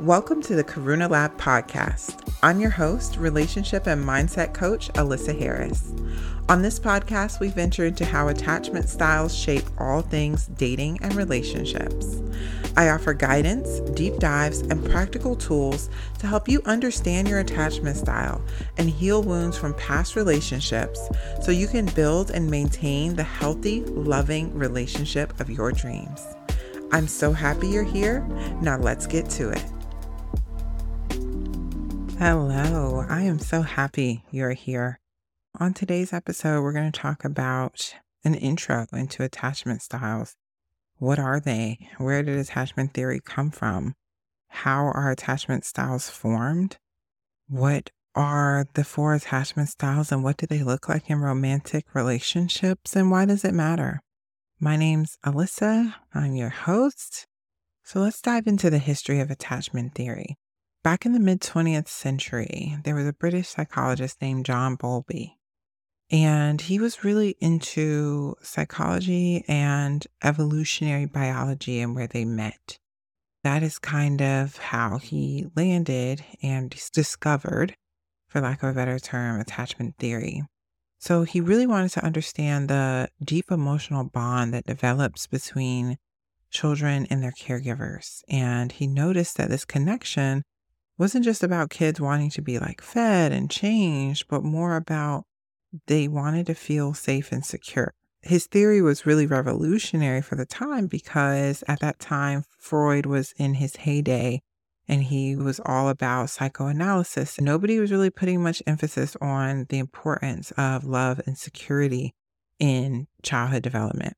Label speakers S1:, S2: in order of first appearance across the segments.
S1: Welcome to the Karuna Lab podcast. I'm your host, relationship and mindset coach, Alyssa Harris. On this podcast, we venture into how attachment styles shape all things dating and relationships. I offer guidance, deep dives, and practical tools to help you understand your attachment style and heal wounds from past relationships so you can build and maintain the healthy, loving relationship of your dreams. I'm so happy you're here. Now let's get to it. Hello, I am so happy you're here. On today's episode, we're going to talk about an intro into attachment styles. What are they? Where did attachment theory come from? How are attachment styles formed? What are the four attachment styles and what do they look like in romantic relationships and why does it matter? My name's Alyssa. I'm your host. So let's dive into the history of attachment theory. Back in the mid 20th century, there was a British psychologist named John Bowlby. And he was really into psychology and evolutionary biology and where they met. That is kind of how he landed and discovered, for lack of a better term, attachment theory. So he really wanted to understand the deep emotional bond that develops between children and their caregivers. And he noticed that this connection wasn't just about kids wanting to be like fed and changed, but more about they wanted to feel safe and secure. His theory was really revolutionary for the time because at that time, Freud was in his heyday and he was all about psychoanalysis. Nobody was really putting much emphasis on the importance of love and security in childhood development.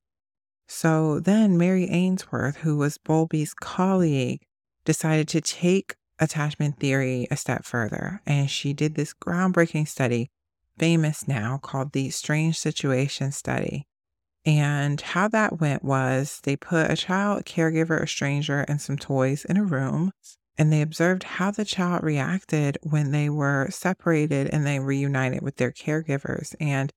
S1: So then Mary Ainsworth, who was Bowlby's colleague, decided to take attachment theory a step further. And she did this groundbreaking study, famous now, called the Strange Situation Study. And how that went was they put a child, a caregiver, a stranger, and some toys in a room. And they observed how the child reacted when they were separated and they reunited with their caregivers. And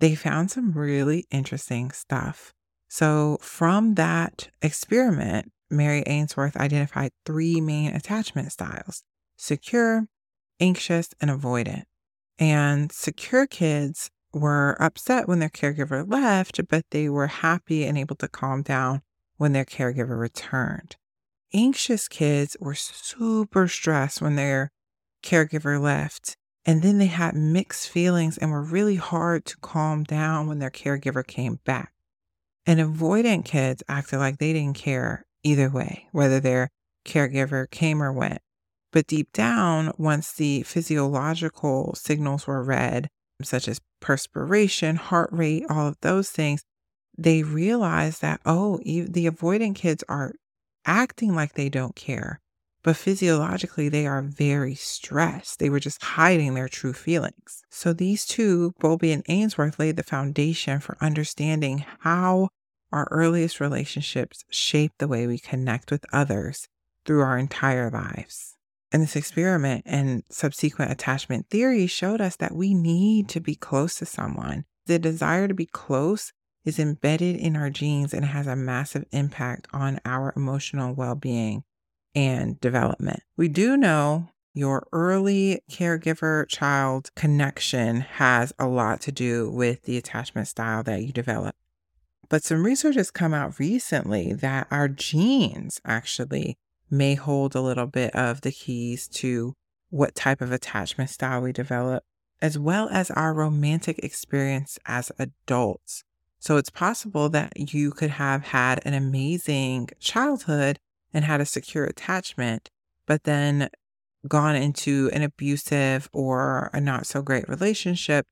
S1: they found some really interesting stuff. So, from that experiment, Mary Ainsworth identified three main attachment styles secure, anxious, and avoidant. And secure kids were upset when their caregiver left, but they were happy and able to calm down when their caregiver returned. Anxious kids were super stressed when their caregiver left. And then they had mixed feelings and were really hard to calm down when their caregiver came back. And avoidant kids acted like they didn't care either way, whether their caregiver came or went. But deep down, once the physiological signals were read, such as perspiration, heart rate, all of those things, they realized that, oh, the avoiding kids are acting like they don't care, but physiologically they are very stressed. They were just hiding their true feelings. So these two, Bowlby and Ainsworth, laid the foundation for understanding how our earliest relationships shape the way we connect with others through our entire lives. And this experiment and subsequent attachment theory showed us that we need to be close to someone. The desire to be close is embedded in our genes and has a massive impact on our emotional well being and development. We do know your early caregiver child connection has a lot to do with the attachment style that you develop. But some research has come out recently that our genes actually may hold a little bit of the keys to what type of attachment style we develop, as well as our romantic experience as adults. So it's possible that you could have had an amazing childhood and had a secure attachment, but then gone into an abusive or a not so great relationship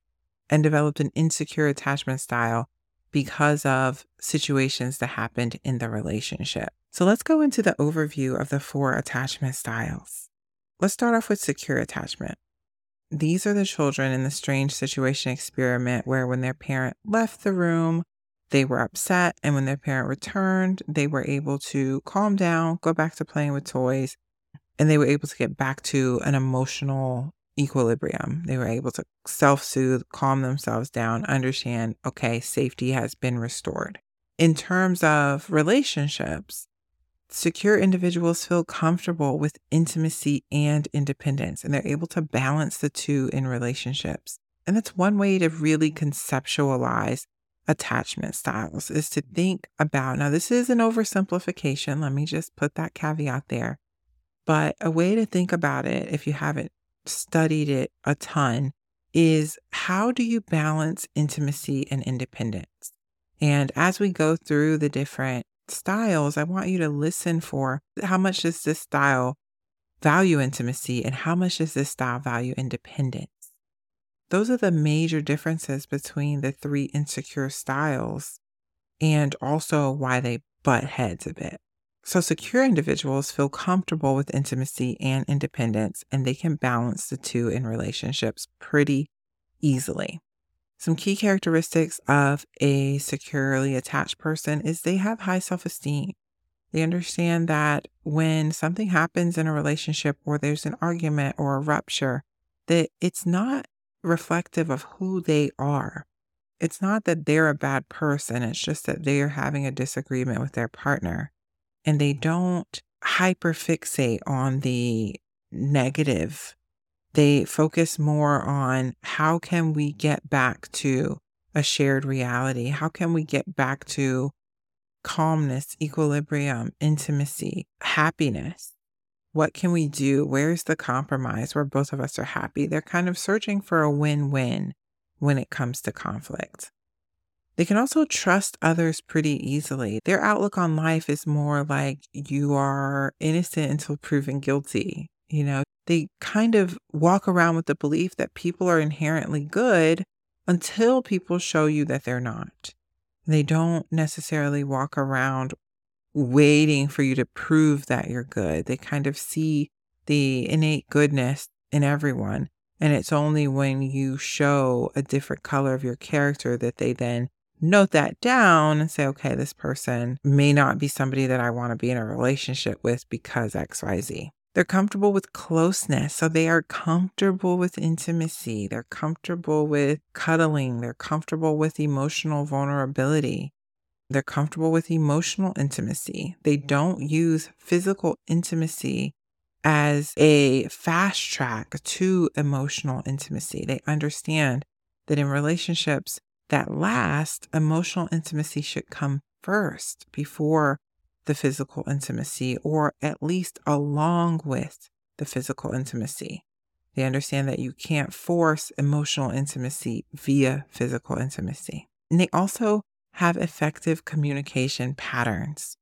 S1: and developed an insecure attachment style because of situations that happened in the relationship. So let's go into the overview of the four attachment styles. Let's start off with secure attachment. These are the children in the strange situation experiment where when their parent left the room, they were upset, and when their parent returned, they were able to calm down, go back to playing with toys, and they were able to get back to an emotional equilibrium. They were able to self soothe, calm themselves down, understand, okay, safety has been restored. In terms of relationships, secure individuals feel comfortable with intimacy and independence, and they're able to balance the two in relationships. And that's one way to really conceptualize attachment styles is to think about now, this is an oversimplification. Let me just put that caveat there. But a way to think about it, if you haven't studied it a ton, is how do you balance intimacy and independence? And as we go through the different styles, I want you to listen for how much does this style value intimacy and how much does this style value independence? Those are the major differences between the three insecure styles and also why they butt heads a bit. So, secure individuals feel comfortable with intimacy and independence, and they can balance the two in relationships pretty easily. Some key characteristics of a securely attached person is they have high self esteem. They understand that when something happens in a relationship or there's an argument or a rupture, that it's not reflective of who they are. It's not that they're a bad person, it's just that they're having a disagreement with their partner and they don't hyperfixate on the negative. They focus more on how can we get back to a shared reality? How can we get back to calmness, equilibrium, intimacy, happiness? What can we do? Where's the compromise where both of us are happy? They're kind of searching for a win win when it comes to conflict. They can also trust others pretty easily. Their outlook on life is more like you are innocent until proven guilty. You know, they kind of walk around with the belief that people are inherently good until people show you that they're not. They don't necessarily walk around waiting for you to prove that you're good. They kind of see the innate goodness in everyone. And it's only when you show a different color of your character that they then note that down and say, okay, this person may not be somebody that I want to be in a relationship with because XYZ. They're comfortable with closeness. So they are comfortable with intimacy. They're comfortable with cuddling. They're comfortable with emotional vulnerability. They're comfortable with emotional intimacy. They don't use physical intimacy as a fast track to emotional intimacy. They understand that in relationships that last, emotional intimacy should come first before the physical intimacy, or at least along with the physical intimacy. They understand that you can't force emotional intimacy via physical intimacy. And they also have effective communication patterns.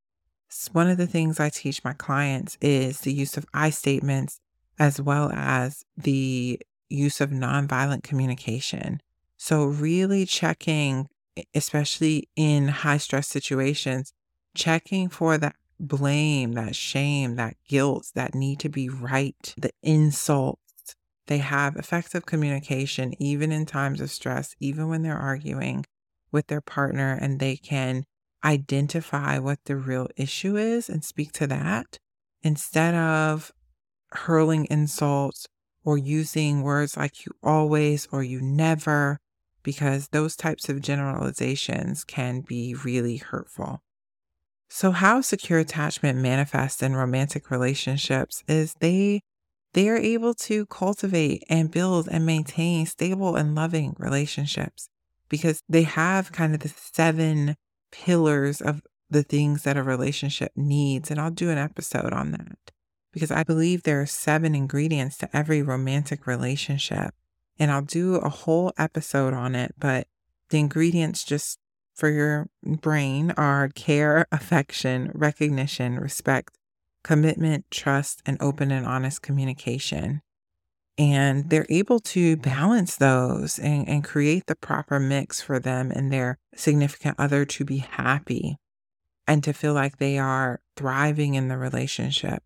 S1: One of the things I teach my clients is the use of I statements as well as the use of nonviolent communication. So, really checking, especially in high stress situations, checking for that blame, that shame, that guilt, that need to be right, the insults. They have effective communication even in times of stress, even when they're arguing with their partner and they can identify what the real issue is and speak to that instead of hurling insults or using words like you always or you never, because those types of generalizations can be really hurtful. So, how secure attachment manifests in romantic relationships is they they are able to cultivate and build and maintain stable and loving relationships because they have kind of the seven pillars of the things that a relationship needs. And I'll do an episode on that because I believe there are seven ingredients to every romantic relationship. And I'll do a whole episode on it. But the ingredients, just for your brain, are care, affection, recognition, respect, commitment, trust, and open and honest communication. And they're able to balance those and, and create the proper mix for them and their significant other to be happy and to feel like they are thriving in the relationship.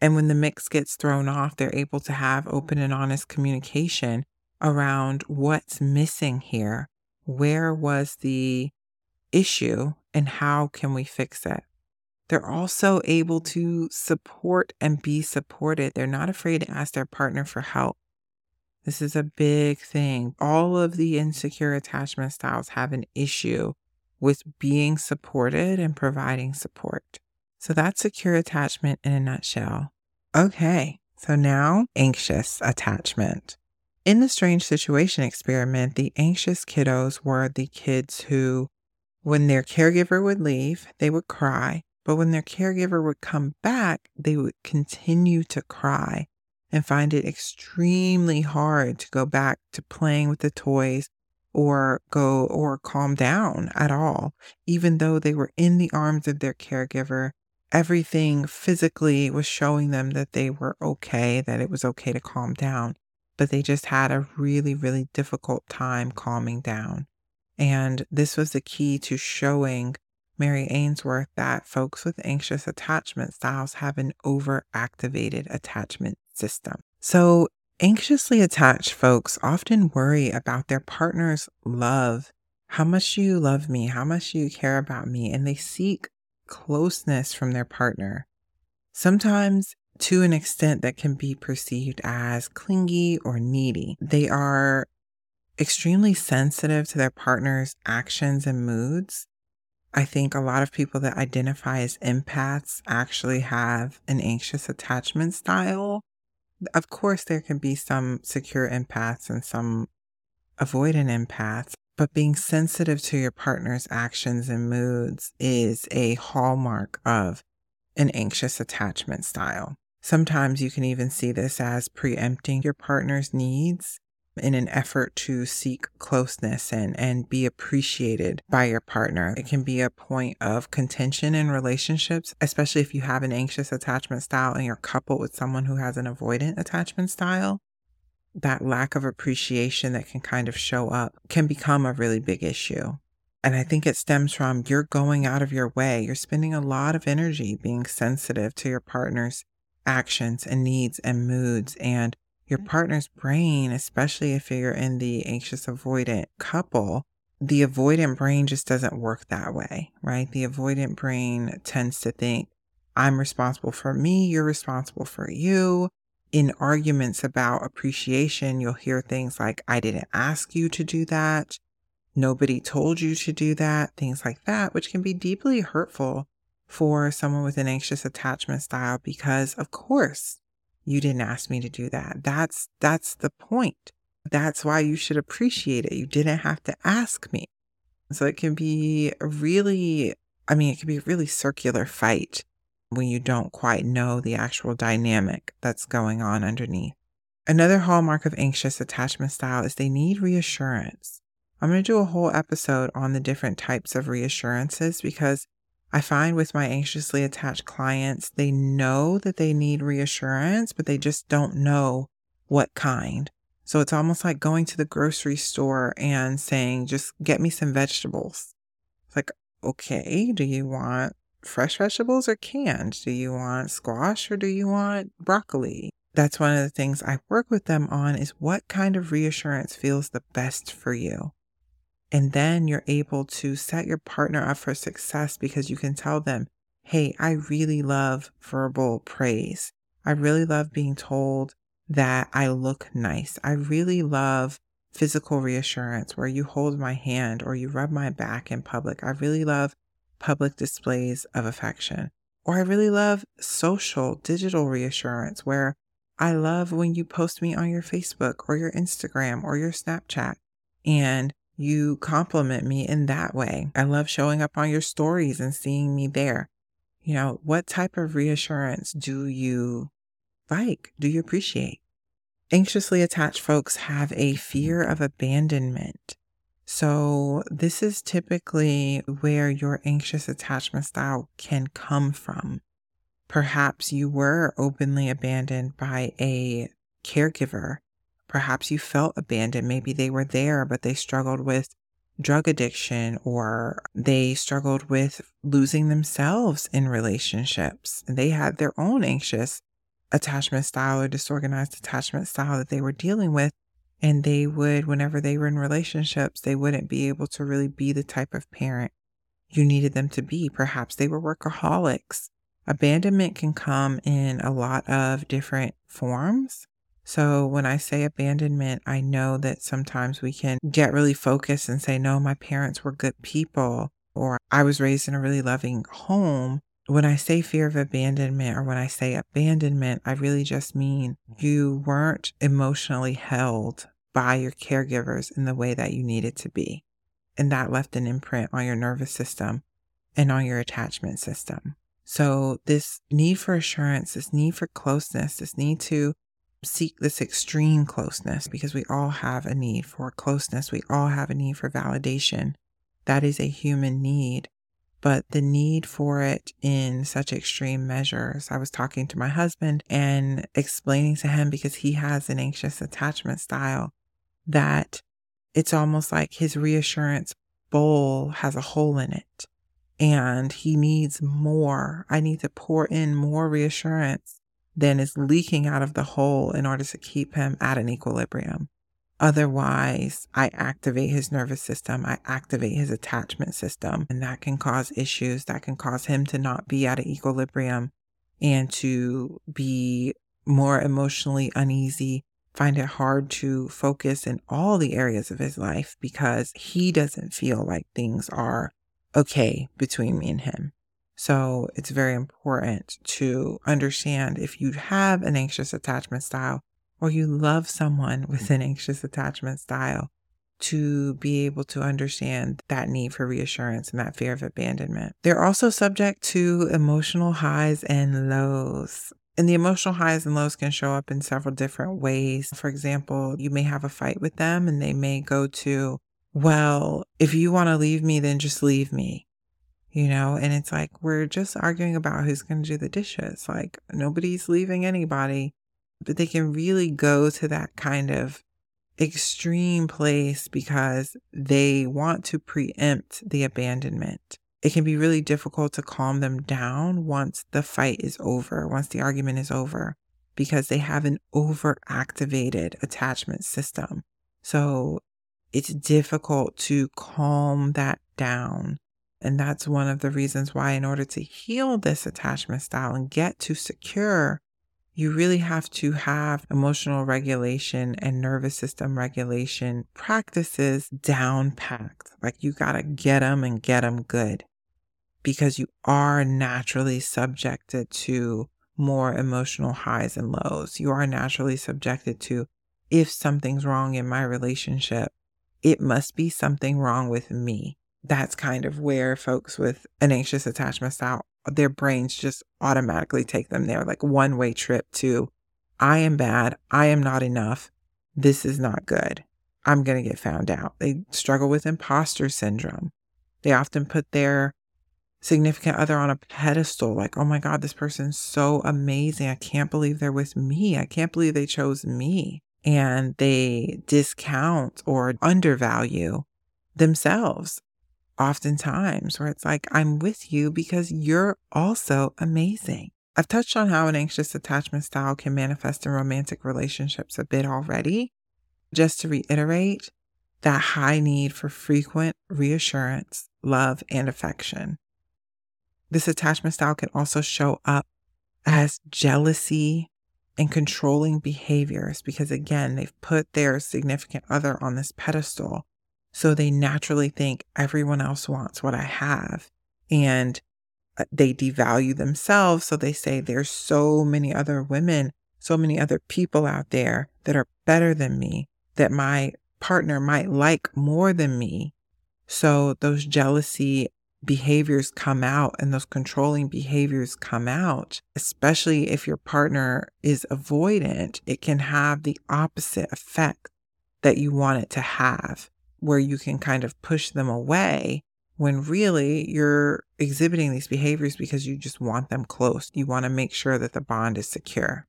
S1: And when the mix gets thrown off, they're able to have open and honest communication around what's missing here. Where was the issue and how can we fix it? They're also able to support and be supported. They're not afraid to ask their partner for help. This is a big thing. All of the insecure attachment styles have an issue with being supported and providing support. So that's secure attachment in a nutshell. Okay, so now anxious attachment. In the strange situation experiment, the anxious kiddos were the kids who, when their caregiver would leave, they would cry. But when their caregiver would come back, they would continue to cry and find it extremely hard to go back to playing with the toys or go or calm down at all, even though they were in the arms of their caregiver. Everything physically was showing them that they were okay, that it was okay to calm down, but they just had a really, really difficult time calming down. And this was the key to showing Mary Ainsworth that folks with anxious attachment styles have an overactivated attachment system. So Anxiously attached folks often worry about their partner's love. How much you love me? How much you care about me? And they seek closeness from their partner. Sometimes to an extent that can be perceived as clingy or needy. They are extremely sensitive to their partner's actions and moods. I think a lot of people that identify as empaths actually have an anxious attachment style of course, there can be some secure empaths and some avoidant empaths, but being sensitive to your partner's actions and moods is a hallmark of an anxious attachment style. Sometimes you can even see this as preempting your partner's needs in an effort to seek closeness and, and be appreciated by your partner. It can be a point of contention in relationships, especially if you have an anxious attachment style and you're coupled with someone who has an avoidant attachment style. That lack of appreciation that can kind of show up can become a really big issue. And I think it stems from you're going out of your way. You're spending a lot of energy being sensitive to your partner's actions and needs and moods. And your mm-hmm. partner's brain, especially if you're in the anxious avoidant couple, the avoidant brain just doesn't work that way, right? The avoidant brain tends to think, I'm responsible for me, you're responsible for you. In arguments about appreciation, you'll hear things like, I didn't ask you to do that. Nobody told you to do that, things like that, which can be deeply hurtful for someone with an anxious attachment style because, of course, you didn't ask me to do that. That's that's the point. That's why you should appreciate it. You didn't have to ask me. So it can be really I mean, it can be a really circular fight when you don't quite know the actual dynamic that's going on underneath. Another hallmark of anxious attachment style is they need reassurance. I'm going to do a whole episode on the different types of reassurances because I find with my anxiously attached clients, they know that they need reassurance, but they just don't know what kind. So it's almost like going to the grocery store and saying, just get me some vegetables. It's like, okay, do you want fresh vegetables or canned? Do you want squash or do you want broccoli? That's one of the things I work with them on is what kind of reassurance feels the best for you. And then you're able to set your partner up for success because you can tell them, hey, I really love verbal praise. I really love being told that I look nice. I really love physical reassurance where you hold my hand or you rub my back in public. I really love public displays of affection. Or I really love social digital reassurance where I love when you post me on your Facebook or your Instagram or your Snapchat. And you compliment me in that way. I love showing up on your stories and seeing me there. You know, what type of reassurance do you like? Do you appreciate? Anxiously attached folks have a fear of abandonment. So, this is typically where your anxious attachment style can come from. Perhaps you were openly abandoned by a caregiver Perhaps you felt abandoned. Maybe they were there, but they struggled with drug addiction or they struggled with losing themselves in relationships. They had their own anxious attachment style or disorganized attachment style that they were dealing with. And they would, whenever they were in relationships, they wouldn't be able to really be the type of parent you needed them to be. Perhaps they were workaholics. Abandonment can come in a lot of different forms. So when I say abandonment, I know that sometimes we can get really focused and say, no, my parents were good people, or I was raised in a really loving home. when I say fear of abandonment or when I say abandonment, I really just mean you weren't emotionally held by your caregivers in the way that you needed to be. And that left an imprint on your nervous system and on your attachment system. So, this need for assurance, this need for closeness, this need to seek this extreme closeness, because we all have a need for closeness, we all have a need for validation. That is a human need but the need for it in such extreme measures. I was talking to my husband and explaining to him because he has an anxious attachment style that it's almost like his reassurance bowl has a hole in it and he needs more. I need to pour in more reassurance than is leaking out of the hole in order to keep him at an equilibrium. Otherwise, I activate his nervous system, I activate his attachment system, and that can cause issues. That can cause him to not be at an equilibrium and to be more emotionally uneasy, find it hard to focus in all the areas of his life because he doesn't feel like things are okay between me and him. So it's very important to understand if you have an anxious attachment style, or you love someone with an anxious attachment style to be able to understand that need for reassurance and that fear of abandonment. They're also subject to emotional highs and lows. And the emotional highs and lows can show up in several different ways. For example, you may have a fight with them and they may go to, well, if you want to leave me, then just leave me. You know, and it's like we're just arguing about who's going to do the dishes. Like nobody's leaving anybody but they can really go to that kind of extreme place because they want to preempt the abandonment. It can be really difficult to calm them down once the fight is over, once the argument is over, because they have an overactivated attachment system. So it's difficult to calm that down. And that's one of the reasons why, in order to heal this attachment style and get to secure you really have to have emotional regulation and nervous system regulation practices down packed. Like you got to get them and get them good because you are naturally subjected to more emotional highs and lows. You are naturally subjected to if something's wrong in my relationship, it must be something wrong with me. That's kind of where folks with an anxious attachment style their brains just automatically take them there, like one way trip to, I am bad. I am not enough. This is not good. I'm going to get found out. They struggle with imposter syndrome. They often put their significant other on a pedestal, like, oh my God, this person's so amazing. I can't believe they're with me. I can't believe they chose me. And they discount or undervalue themselves oftentimes where it's like, I'm with you because you're also amazing. I've touched on how an anxious attachment style can manifest in romantic relationships a bit already. Just to reiterate, that high need for frequent reassurance, love, and affection. This attachment style can also show up as jealousy and controlling behaviors because, again, they've put their significant other on this pedestal so they naturally think everyone else wants what I have. And uh, they devalue themselves. So they say there's so many other women, so many other people out there that are better than me, that my partner might like more than me. So those jealousy behaviors come out and those controlling behaviors come out, especially if your partner is avoidant, it can have the opposite effect that you want it to have where you can kind of push them away when really you're exhibiting these behaviors because you just want them close. You want to make sure that the bond is secure.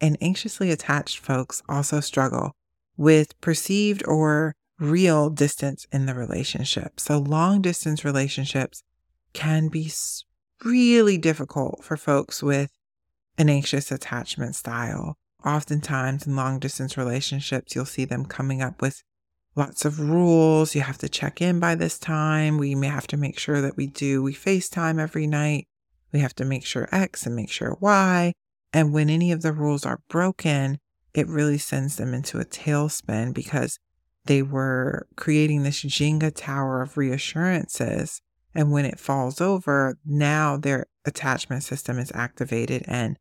S1: And anxiously attached folks also struggle with perceived or real distance in the relationship. So, long distance relationships can be really difficult for folks with an anxious attachment style. Oftentimes, in long distance relationships, you'll see them coming up with lots of rules. You have to check in by this time. We may have to make sure that we do, we FaceTime every night. We have to make sure X and make sure Y. And when any of the rules are broken, it really sends them into a tailspin because they were creating this Jenga tower of reassurances And when it falls over, now their attachment system is activated. And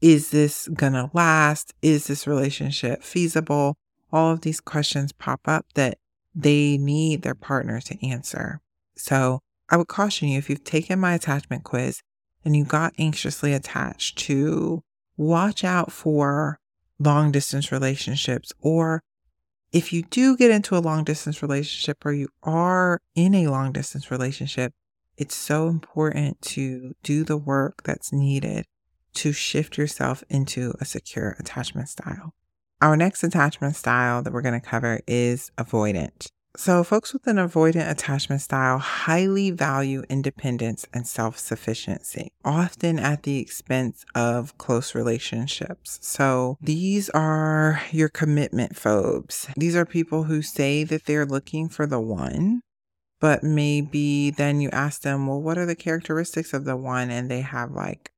S1: is this going to last? Is this relationship feasible? All of these questions pop up that they need their partner to answer. So I would caution you if you've taken my attachment quiz and you got anxiously attached to watch out for long distance relationships or if you do get into a long distance relationship or you are in a long distance relationship, it's so important to do the work that's needed to shift yourself into a secure attachment style. Our next attachment style that we're going to cover is avoidant. So, folks with an avoidant attachment style highly value independence and self sufficiency, often at the expense of close relationships. So, these are your commitment phobes. These are people who say that they're looking for the one, but maybe then you ask them, well, what are the characteristics of the one? And they have like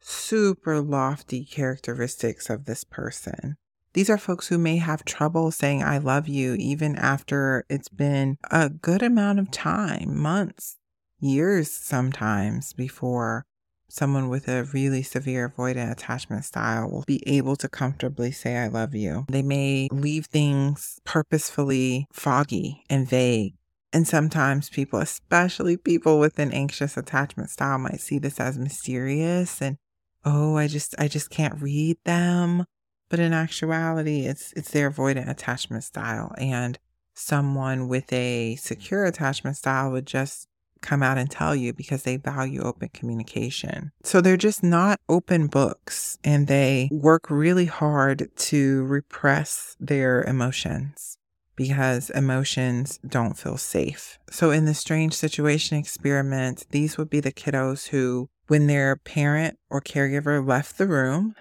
S1: super lofty characteristics of this person. These are folks who may have trouble saying, I love you, even after it's been a good amount of time, months, years sometimes, before someone with a really severe avoidant attachment style will be able to comfortably say, I love you. They may leave things purposefully foggy and vague. And sometimes people, especially people with an anxious attachment style, might see this as mysterious and, oh, I just, I just can't read them. But in actuality, it's it's their avoidant attachment style. And someone with a secure attachment style would just come out and tell you because they value open communication. So they're just not open books and they work really hard to repress their emotions because emotions don't feel safe. So in the strange situation experiment, these would be the kiddos who, when their parent or caregiver left the room,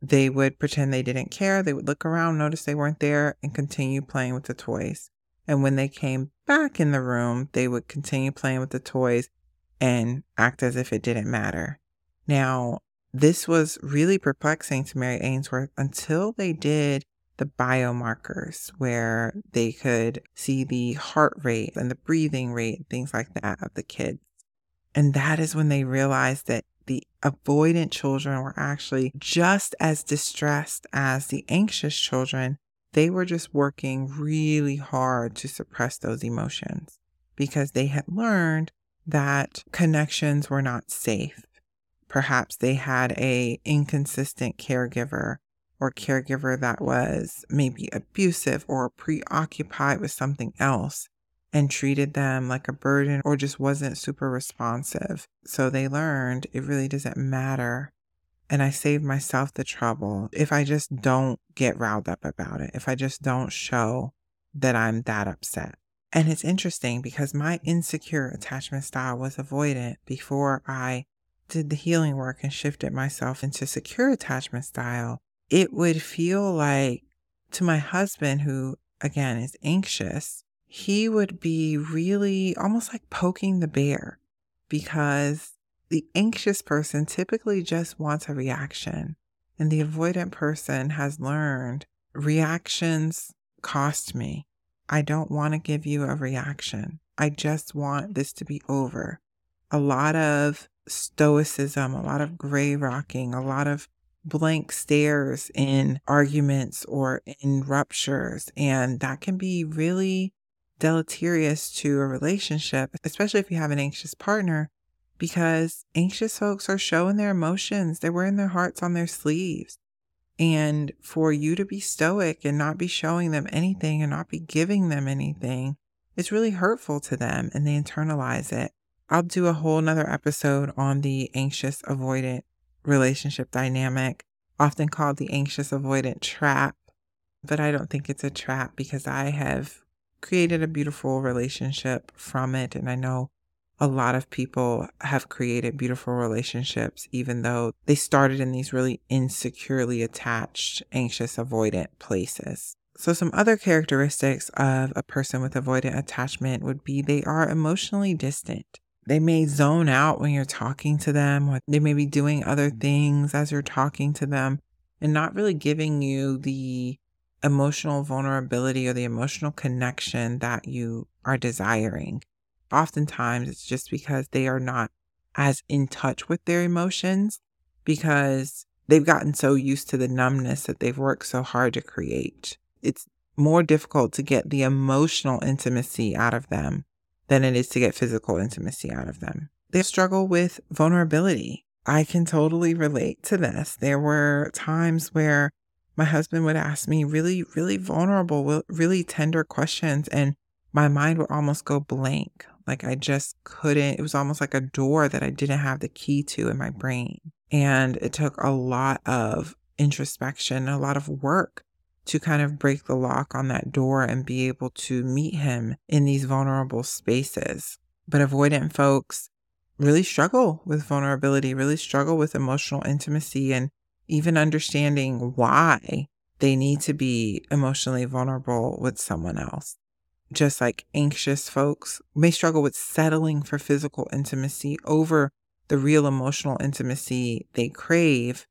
S1: they would pretend they didn't care. They would look around, notice they weren't there, and continue playing with the toys. And when they came back in the room, they would continue playing with the toys and act as if it didn't matter. Now, this was really perplexing to Mary Ainsworth until they did the biomarkers where they could see the heart rate and the breathing rate, things like that of the kids. And that is when they realized that the avoidant children were actually just as distressed as the anxious children. They were just working really hard to suppress those emotions because they had learned that connections were not safe. Perhaps they had a inconsistent caregiver or caregiver that was maybe abusive or preoccupied with something else and treated them like a burden or just wasn't super responsive. So they learned it really doesn't matter. And I saved myself the trouble if I just don't get riled up about it, if I just don't show that I'm that upset. And it's interesting because my insecure attachment style was avoidant before I did the healing work and shifted myself into secure attachment style. It would feel like to my husband, who again is anxious, he would be really almost like poking the bear because the anxious person typically just wants a reaction. And the avoidant person has learned reactions cost me. I don't want to give you a reaction. I just want this to be over. A lot of stoicism, a lot of gray rocking, a lot of blank stares in arguments or in ruptures. And that can be really deleterious to a relationship, especially if you have an anxious partner, because anxious folks are showing their emotions. They're wearing their hearts on their sleeves. And for you to be stoic and not be showing them anything and not be giving them anything, it's really hurtful to them and they internalize it. I'll do a whole nother episode on the anxious avoidant relationship dynamic, often called the anxious avoidant trap. But I don't think it's a trap because I have created a beautiful relationship from it. And I know a lot of people have created beautiful relationships, even though they started in these really insecurely attached, anxious, avoidant places. So, some other characteristics of a person with avoidant attachment would be they are emotionally distant. They may zone out when you're talking to them, or they may be doing other mm-hmm. things as you're talking to them and not really giving you the emotional vulnerability or the emotional connection that you are desiring. oftentimes it's just because they are not as in touch with their emotions because they've gotten so used to the numbness that they've worked so hard to create. It's more difficult to get the emotional intimacy out of them than it is to get physical intimacy out of them. They struggle with vulnerability. I can totally relate to this. There were times where my husband would ask me really, really vulnerable, really tender questions, and my mind would almost go blank. Like I just couldn't, it was almost like a door that I didn't have the key to in my brain. And it took a lot of introspection, a lot of work to kind of break the lock on that door and be able to meet him in these vulnerable spaces. But avoidant folks really struggle with vulnerability, really struggle with emotional intimacy, and even understanding why they need to be emotionally vulnerable with someone else. Just like anxious folks may struggle with settling for physical intimacy over the real emotional intimacy they crave,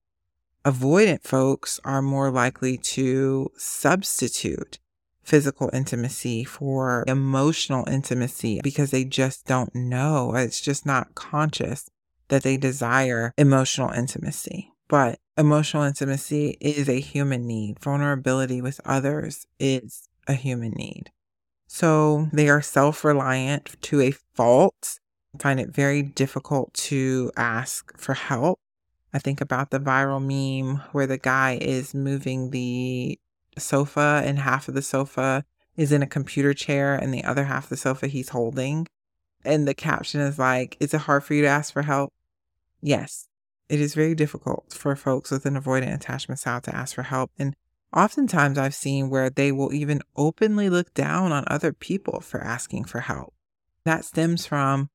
S1: avoidant folks are more likely to substitute physical intimacy for emotional intimacy because they just don't know. It's just not conscious that they desire emotional intimacy. But emotional intimacy is a human need. Vulnerability with others is a human need. So they are self reliant to a fault, find it very difficult to ask for help. I think about the viral meme where the guy is moving the sofa and half of the sofa is in a computer chair and the other half of the sofa he's holding. And the caption is like, Is it hard for you to ask for help? Yes, it is very difficult for folks with an avoidant attachment style to ask for help. And oftentimes I've seen where they will even openly look down on other people for asking for help. That stems from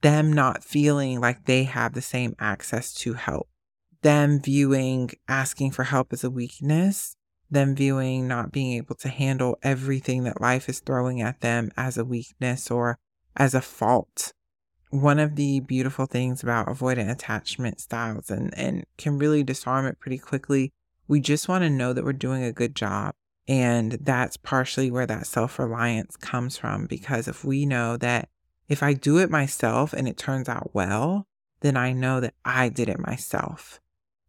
S1: them not feeling like they have the same access to help, them viewing asking for help as a weakness them viewing not being able to handle everything that life is throwing at them as a weakness or as a fault. One of the beautiful things about avoidant attachment styles and, and can really disarm it pretty quickly, we just want to know that we're doing a good job. And that's partially where that self reliance comes from. Because if we know that if I do it myself and it turns out well, then I know that I did it myself.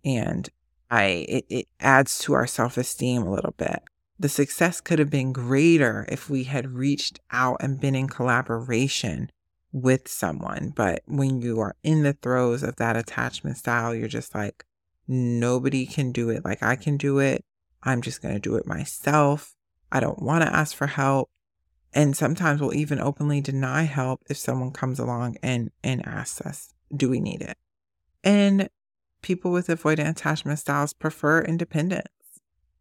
S1: And I it, it adds to our self-esteem a little bit. The success could have been greater if we had reached out and been in collaboration with someone. But when you are in the throes of that attachment style, you're just like, nobody can do it like I can do it. I'm just going to do it myself. I don't want to ask for help. And sometimes we'll even openly deny help if someone comes along and, and asks us, do we need it? And people with avoidant attachment styles prefer independence.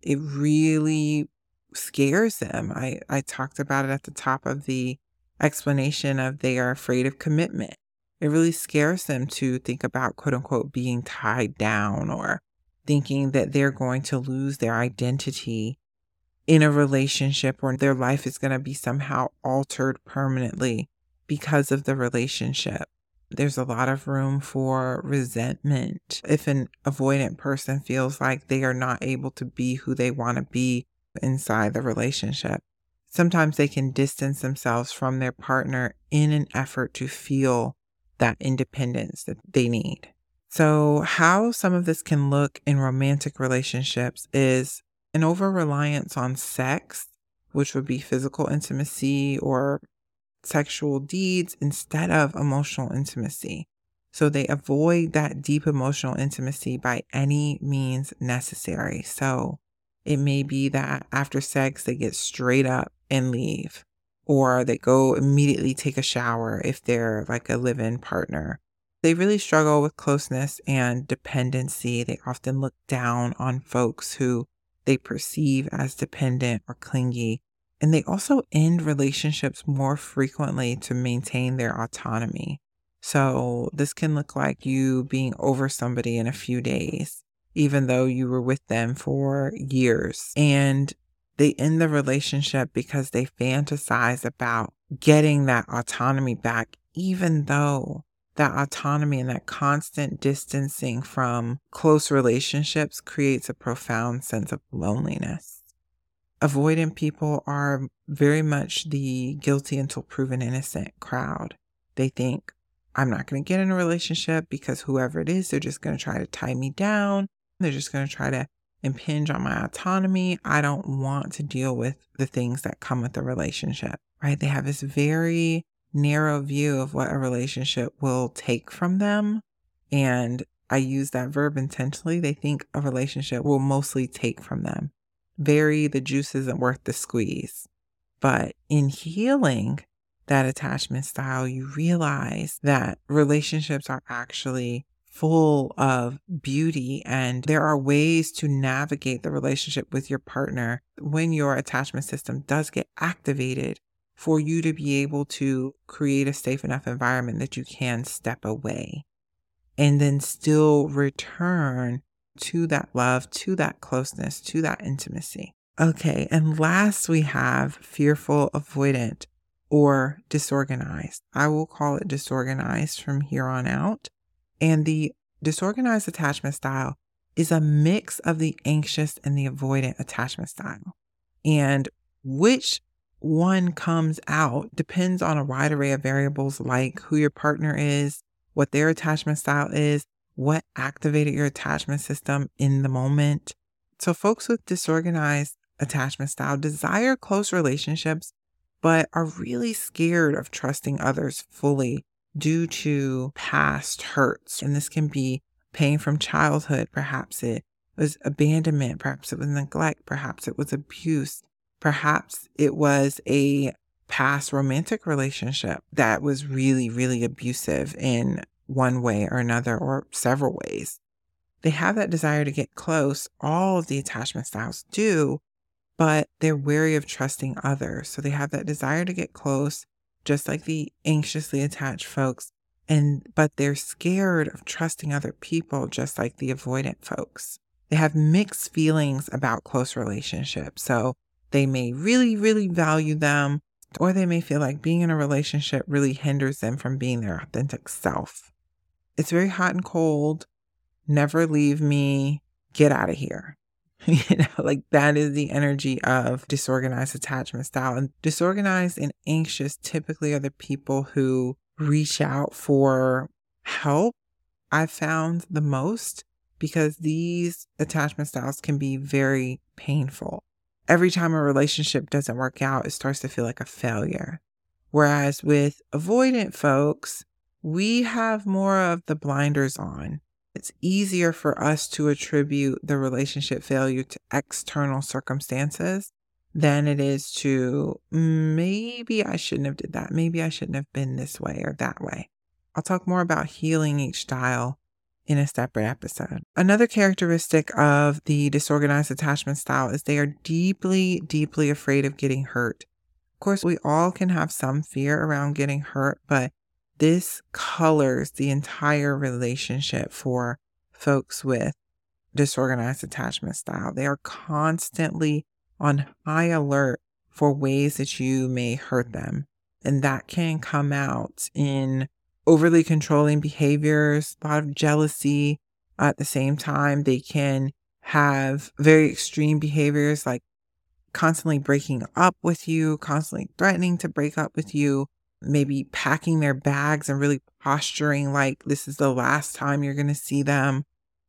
S1: It really scares them. I, I talked about it at the top of the explanation of they are afraid of commitment. It really scares them to think about quote unquote being tied down or thinking that they're going to lose their identity in a relationship or their life is going to be somehow altered permanently because of the relationship. There's a lot of room for resentment. If an avoidant person feels like they are not able to be who they want to be inside the relationship, sometimes they can distance themselves from their partner in an effort to feel that independence that they need. So, how some of this can look in romantic relationships is an over reliance on sex, which would be physical intimacy or sexual deeds instead of emotional intimacy. So they avoid that deep emotional intimacy by any means necessary. So it may be that after sex, they get straight up and leave, or they go immediately take a shower if they're like a live in partner. They really struggle with closeness and dependency. They often look down on folks who they perceive as dependent or clingy and they also end relationships more frequently to maintain their autonomy. So this can look like you being over somebody in a few days, even though you were with them for years. And they end the relationship because they fantasize about getting that autonomy back, even though that autonomy and that constant distancing from close relationships creates a profound sense of loneliness avoidant people are very much the guilty until proven innocent crowd. They think, I'm not going to get in a relationship because whoever it is, they're just going to try to tie me down. They're just going to try to impinge on my autonomy. I don't want to deal with the things that come with a relationship, right? They have this very narrow view of what a relationship will take from them. And I use that verb intentionally. They think a relationship will mostly take from them. Very, the juice isn't worth the squeeze. But in healing that attachment style, you realize that relationships are actually full of beauty and there are ways to navigate the relationship with your partner when your attachment system does get activated for you to be able to create a safe enough environment that you can step away and then still return to that love, to that closeness, to that intimacy. Okay, and last we have fearful, avoidant, or disorganized. I will call it disorganized from here on out. And the disorganized attachment style is a mix of the anxious and the avoidant attachment style. And which one comes out depends on a wide array of variables like who your partner is, what their attachment style is, what activated your attachment system in the moment. So, folks with disorganized attachment style desire close relationships, but are really scared of trusting others fully due to past hurts. And this can be pain from childhood. Perhaps it was abandonment. Perhaps it was neglect. Perhaps it was abuse. Perhaps it was a past romantic relationship that was really, really abusive in one way or another or several ways. They have that desire to get close. All of the attachment styles do, but they're wary of trusting others. So they have that desire to get close just like the anxiously attached folks. And, but they're scared of trusting other people, just like the avoidant folks. They have mixed feelings about close relationships. So they may really, really value them, or they may feel like being in a relationship really hinders them from being their authentic self. It's very hot and cold. Never leave me. Get out of here. you know, like that is the energy of disorganized attachment style. And disorganized and anxious typically are the people who reach out for help. I've found the most because these attachment styles can be very painful. Every time a relationship doesn't work out, it starts to feel like a failure. Whereas with avoidant folks, we have more of the blinders on it's easier for us to attribute the relationship failure to external circumstances than it is to maybe I shouldn't have did that. Maybe I shouldn't have been this way or that way. I'll talk more about healing each style in a separate episode. Another characteristic of the disorganized attachment style is they are deeply, deeply afraid of getting hurt. Of course, we all can have some fear around getting hurt, but this colors the entire relationship for folks with disorganized attachment style. They are constantly on high alert for ways that you may hurt them. And that can come out in overly controlling behaviors, a lot of jealousy. At the same time, they can have very extreme behaviors like constantly breaking up with you, constantly threatening to break up with you, maybe packing their bags and really posturing like this is the last time you're going to see them,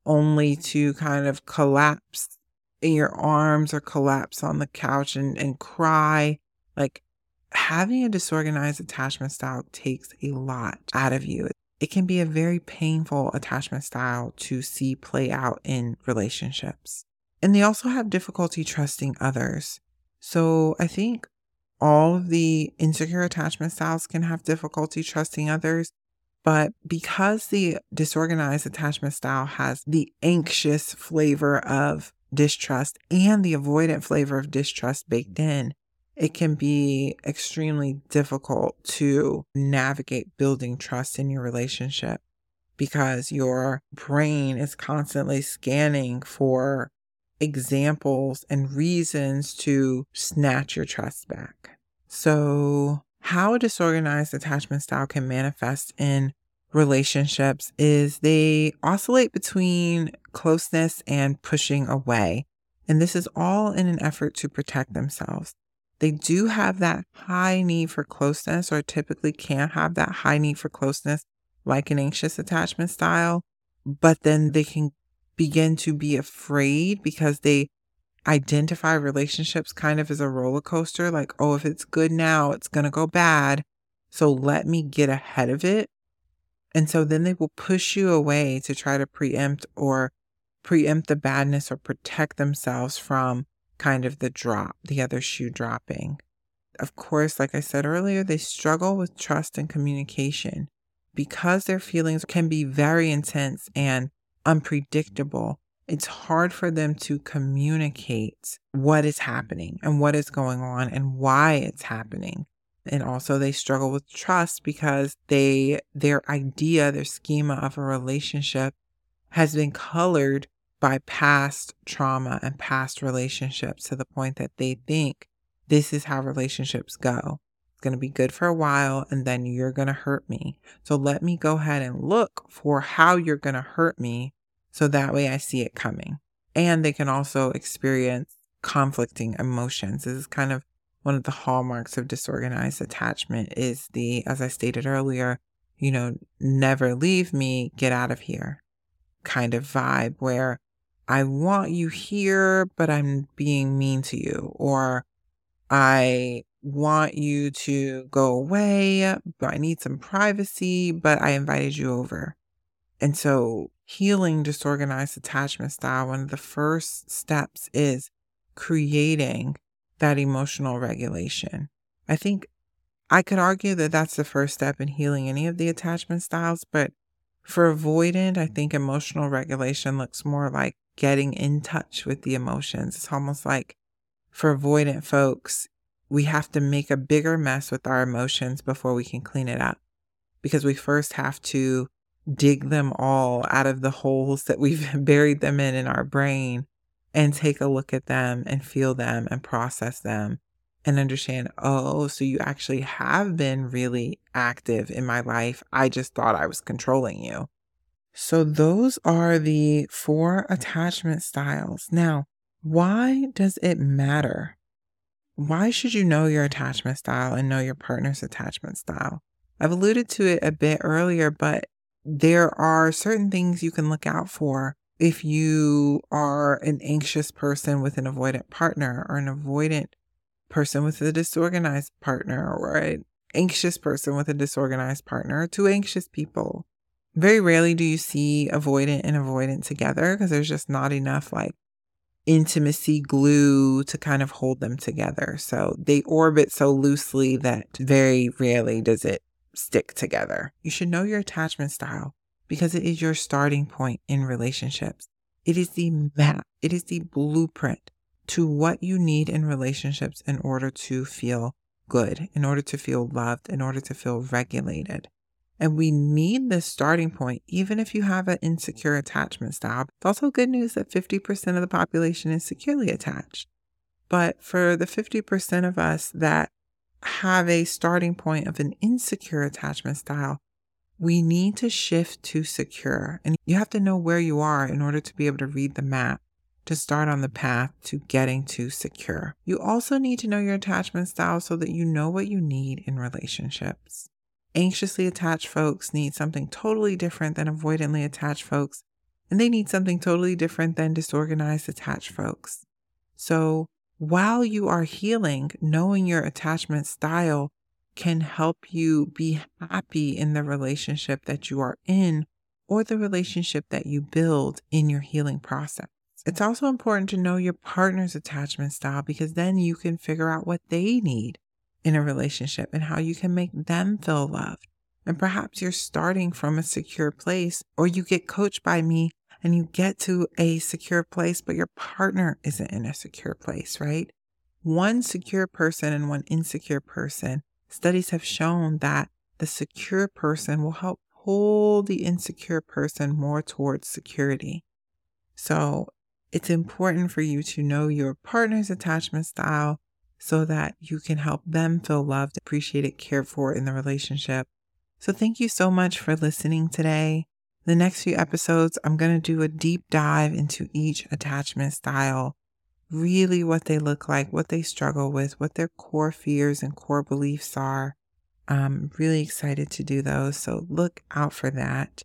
S1: only to kind of collapse in your arms or collapse on the couch and, and cry. Like having a disorganized attachment style takes a lot out of you. It can be a very painful attachment style to see play out in relationships. And they also have difficulty trusting others. So I think all of the insecure attachment styles can have difficulty trusting others. But because the disorganized attachment style has the anxious flavor of distrust and the avoidant flavor of distrust baked in, it can be extremely difficult to navigate building trust in your relationship because your brain is constantly scanning for examples and reasons to snatch your trust back. So, how a disorganized attachment style can manifest in relationships is they oscillate between closeness and pushing away. And this is all in an effort to protect themselves. They do have that high need for closeness, or typically can have that high need for closeness, like an anxious attachment style, but then they can begin to be afraid because they identify relationships kind of as a roller coaster like, oh, if it's good now, it's going to go bad. So let me get ahead of it. And so then they will push you away to try to preempt or preempt the badness or protect themselves from kind of the drop, the other shoe dropping. Of course, like I said earlier, they struggle with trust and communication because their feelings can be very intense and unpredictable. It's hard for them to communicate what is happening and what is going on and why it's happening. And also they struggle with trust because they their idea, their schema of a relationship has been colored by past trauma and past relationships to the point that they think this is how relationships go. Going to be good for a while and then you're going to hurt me. So let me go ahead and look for how you're going to hurt me so that way I see it coming. And they can also experience conflicting emotions. This is kind of one of the hallmarks of disorganized attachment is the, as I stated earlier, you know, never leave me, get out of here kind of vibe where I want you here, but I'm being mean to you. Or I want you to go away, but I need some privacy, but I invited you over. And so, healing disorganized attachment style, one of the first steps is creating that emotional regulation. I think I could argue that that's the first step in healing any of the attachment styles, but for avoidant, I think emotional regulation looks more like getting in touch with the emotions. It's almost like for avoidant folks, we have to make a bigger mess with our emotions before we can clean it up because we first have to dig them all out of the holes that we've buried them in in our brain and take a look at them and feel them and process them and understand, oh, so you actually have been really active in my life. I just thought I was controlling you. So, those are the four attachment styles. Now, why does it matter? Why should you know your attachment style and know your partner's attachment style? I've alluded to it a bit earlier, but there are certain things you can look out for if you are an anxious person with an avoidant partner or an avoidant person with a disorganized partner or an anxious person with a disorganized partner two anxious people very rarely do you see avoidant and avoidant together because there's just not enough like intimacy glue to kind of hold them together. So they orbit so loosely that very rarely does it stick together. You should know your attachment style because it is your starting point in relationships. It is the map, it is the blueprint to what you need in relationships in order to feel good, in order to feel loved, in order to feel regulated. And we need this starting point, even if you have an insecure attachment style. It's also good news that 50% of the population is securely attached. But for the 50% of us that have a starting point of an insecure attachment style, we need to shift to secure. And you have to know where you are in order to be able to read the map to start on the path to getting to secure. You also need to know your attachment style so that you know what you need in relationships. Anxiously attached folks need something totally different than avoidantly attached folks, and they need something totally different than disorganized attached folks. So, while you are healing, knowing your attachment style can help you be happy in the relationship that you are in or the relationship that you build in your healing process. It's also important to know your partner's attachment style because then you can figure out what they need in a relationship and how you can make them feel loved. And perhaps you're starting from a secure place, or you get coached by me and you get to a secure place, but your partner isn't in a secure place, right? One secure person and one insecure person, studies have shown that the secure person will help pull the insecure person more towards security. So it's important for you to know your partner's attachment style so that you can help them feel loved, appreciated, cared for in the relationship. So, thank you so much for listening today. The next few episodes, I'm going to do a deep dive into each attachment style, really what they look like, what they struggle with, what their core fears and core beliefs are. I'm really excited to do those. So look out for that.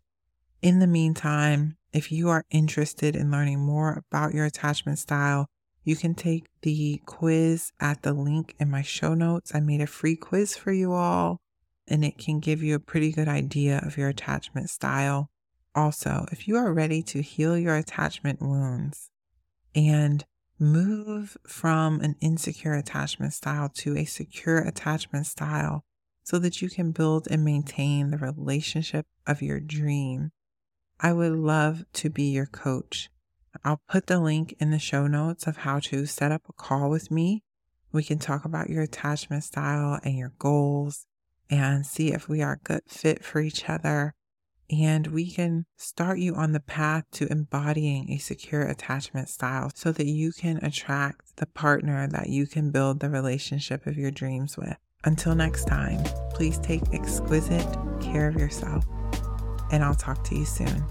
S1: In the meantime, if you are interested in learning more about your attachment style, you can take the quiz at the link in my show notes. I made a free quiz for you all, and it can give you a pretty good idea of your attachment style. Also, if you are ready to heal your attachment wounds and move from an insecure attachment style to a secure attachment style so that you can build and maintain the relationship of your dream. I would love to be your coach. I'll put the link in the show notes of how to set up a call with me. We can talk about your attachment style and your goals and see if we are a good fit for each other and we can start you on the path to embodying a secure attachment style so that you can attract the partner that you can build the relationship of your dreams with. Until next time, please take exquisite care of yourself, and I'll talk to you soon.